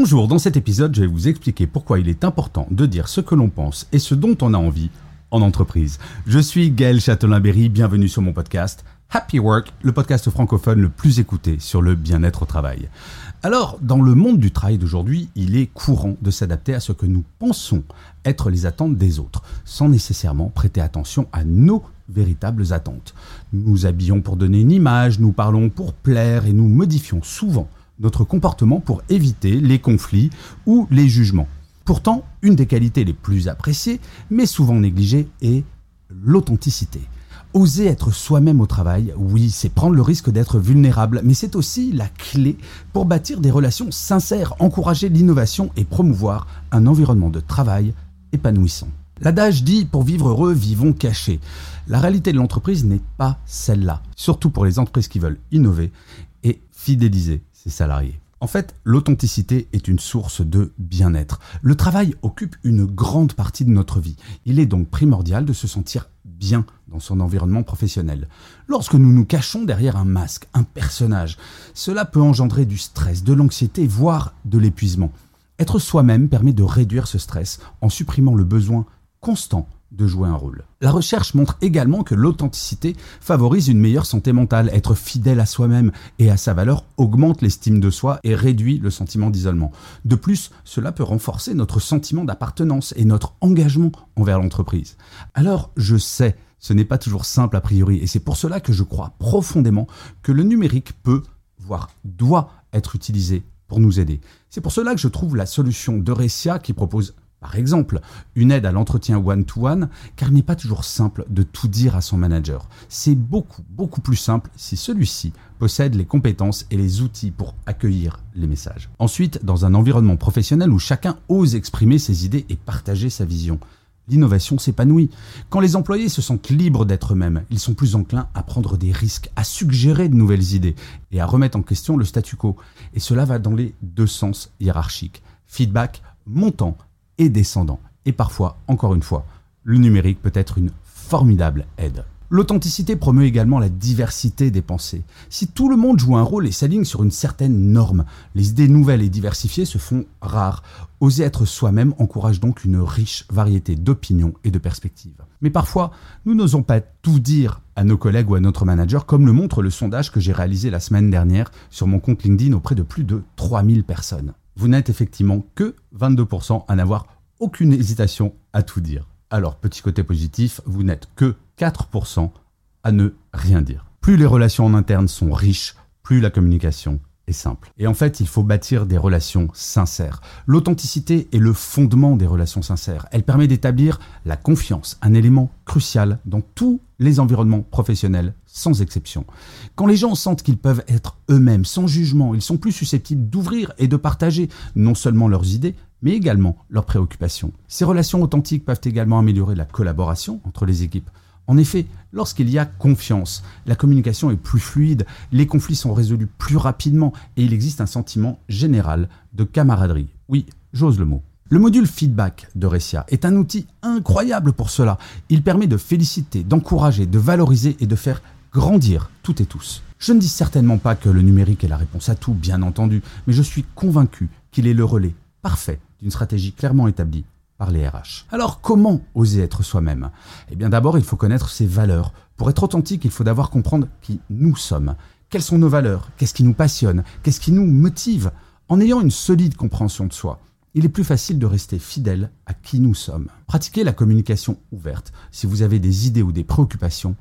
Bonjour, dans cet épisode, je vais vous expliquer pourquoi il est important de dire ce que l'on pense et ce dont on a envie en entreprise. Je suis Gaël Châtelain-Berry, bienvenue sur mon podcast Happy Work, le podcast francophone le plus écouté sur le bien-être au travail. Alors, dans le monde du travail d'aujourd'hui, il est courant de s'adapter à ce que nous pensons être les attentes des autres, sans nécessairement prêter attention à nos véritables attentes. Nous nous habillons pour donner une image, nous parlons pour plaire et nous modifions souvent notre comportement pour éviter les conflits ou les jugements. Pourtant, une des qualités les plus appréciées, mais souvent négligées, est l'authenticité. Oser être soi-même au travail, oui, c'est prendre le risque d'être vulnérable, mais c'est aussi la clé pour bâtir des relations sincères, encourager l'innovation et promouvoir un environnement de travail épanouissant. L'adage dit pour vivre heureux, vivons cachés. La réalité de l'entreprise n'est pas celle-là, surtout pour les entreprises qui veulent innover et fidéliser salariés. En fait, l'authenticité est une source de bien-être. Le travail occupe une grande partie de notre vie. Il est donc primordial de se sentir bien dans son environnement professionnel. Lorsque nous nous cachons derrière un masque, un personnage, cela peut engendrer du stress, de l'anxiété, voire de l'épuisement. Être soi-même permet de réduire ce stress en supprimant le besoin constant de jouer un rôle. La recherche montre également que l'authenticité favorise une meilleure santé mentale. Être fidèle à soi-même et à sa valeur augmente l'estime de soi et réduit le sentiment d'isolement. De plus, cela peut renforcer notre sentiment d'appartenance et notre engagement envers l'entreprise. Alors, je sais, ce n'est pas toujours simple a priori et c'est pour cela que je crois profondément que le numérique peut, voire doit être utilisé pour nous aider. C'est pour cela que je trouve la solution de qui propose par exemple, une aide à l'entretien one-to-one, car il n'est pas toujours simple de tout dire à son manager. C'est beaucoup, beaucoup plus simple si celui-ci possède les compétences et les outils pour accueillir les messages. Ensuite, dans un environnement professionnel où chacun ose exprimer ses idées et partager sa vision, l'innovation s'épanouit. Quand les employés se sentent libres d'être eux-mêmes, ils sont plus enclins à prendre des risques, à suggérer de nouvelles idées et à remettre en question le statu quo. Et cela va dans les deux sens hiérarchiques. Feedback montant et. Et parfois, encore une fois, le numérique peut être une formidable aide. L'authenticité promeut également la diversité des pensées. Si tout le monde joue un rôle et s'aligne sur une certaine norme, les idées nouvelles et diversifiées se font rares. Oser être soi-même encourage donc une riche variété d'opinions et de perspectives. Mais parfois, nous n'osons pas tout dire à nos collègues ou à notre manager, comme le montre le sondage que j'ai réalisé la semaine dernière sur mon compte LinkedIn auprès de plus de 3000 personnes vous n'êtes effectivement que 22% à n'avoir aucune hésitation à tout dire. Alors, petit côté positif, vous n'êtes que 4% à ne rien dire. Plus les relations en interne sont riches, plus la communication simple. Et en fait, il faut bâtir des relations sincères. L'authenticité est le fondement des relations sincères. Elle permet d'établir la confiance, un élément crucial dans tous les environnements professionnels, sans exception. Quand les gens sentent qu'ils peuvent être eux-mêmes, sans jugement, ils sont plus susceptibles d'ouvrir et de partager non seulement leurs idées, mais également leurs préoccupations. Ces relations authentiques peuvent également améliorer la collaboration entre les équipes. En effet, lorsqu'il y a confiance, la communication est plus fluide, les conflits sont résolus plus rapidement et il existe un sentiment général de camaraderie. Oui, j'ose le mot. Le module feedback de Recia est un outil incroyable pour cela. Il permet de féliciter, d'encourager, de valoriser et de faire grandir toutes et tous. Je ne dis certainement pas que le numérique est la réponse à tout, bien entendu, mais je suis convaincu qu'il est le relais parfait d'une stratégie clairement établie par les RH. Alors comment oser être soi-même? Eh bien d'abord, il faut connaître ses valeurs. Pour être authentique, il faut d'abord comprendre qui nous sommes. Quelles sont nos valeurs? Qu'est-ce qui nous passionne? Qu'est-ce qui nous motive? En ayant une solide compréhension de soi, il est plus facile de rester fidèle à qui nous sommes. Pratiquez la communication ouverte. Si vous avez des idées ou des préoccupations,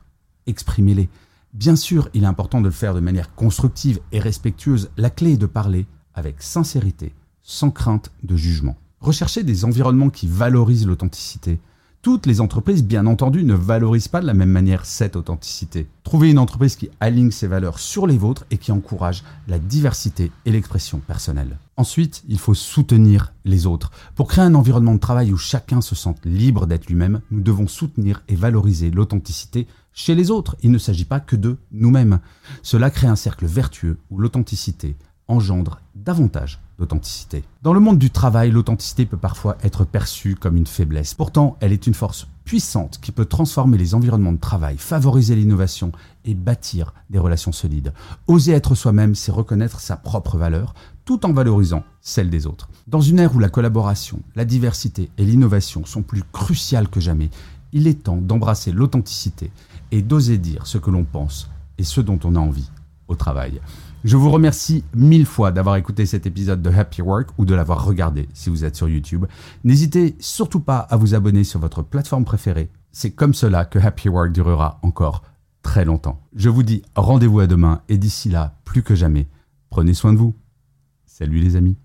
exprimez-les. Bien sûr, il est important de le faire de manière constructive et respectueuse. La clé est de parler avec sincérité, sans crainte de jugement. Recherchez des environnements qui valorisent l'authenticité. Toutes les entreprises, bien entendu, ne valorisent pas de la même manière cette authenticité. Trouvez une entreprise qui aligne ses valeurs sur les vôtres et qui encourage la diversité et l'expression personnelle. Ensuite, il faut soutenir les autres. Pour créer un environnement de travail où chacun se sente libre d'être lui-même, nous devons soutenir et valoriser l'authenticité chez les autres. Il ne s'agit pas que de nous-mêmes. Cela crée un cercle vertueux où l'authenticité engendre davantage d'authenticité. Dans le monde du travail, l'authenticité peut parfois être perçue comme une faiblesse. Pourtant, elle est une force puissante qui peut transformer les environnements de travail, favoriser l'innovation et bâtir des relations solides. Oser être soi-même, c'est reconnaître sa propre valeur, tout en valorisant celle des autres. Dans une ère où la collaboration, la diversité et l'innovation sont plus cruciales que jamais, il est temps d'embrasser l'authenticité et d'oser dire ce que l'on pense et ce dont on a envie au travail. Je vous remercie mille fois d'avoir écouté cet épisode de Happy Work ou de l'avoir regardé si vous êtes sur YouTube. N'hésitez surtout pas à vous abonner sur votre plateforme préférée. C'est comme cela que Happy Work durera encore très longtemps. Je vous dis rendez-vous à demain et d'ici là, plus que jamais, prenez soin de vous. Salut les amis.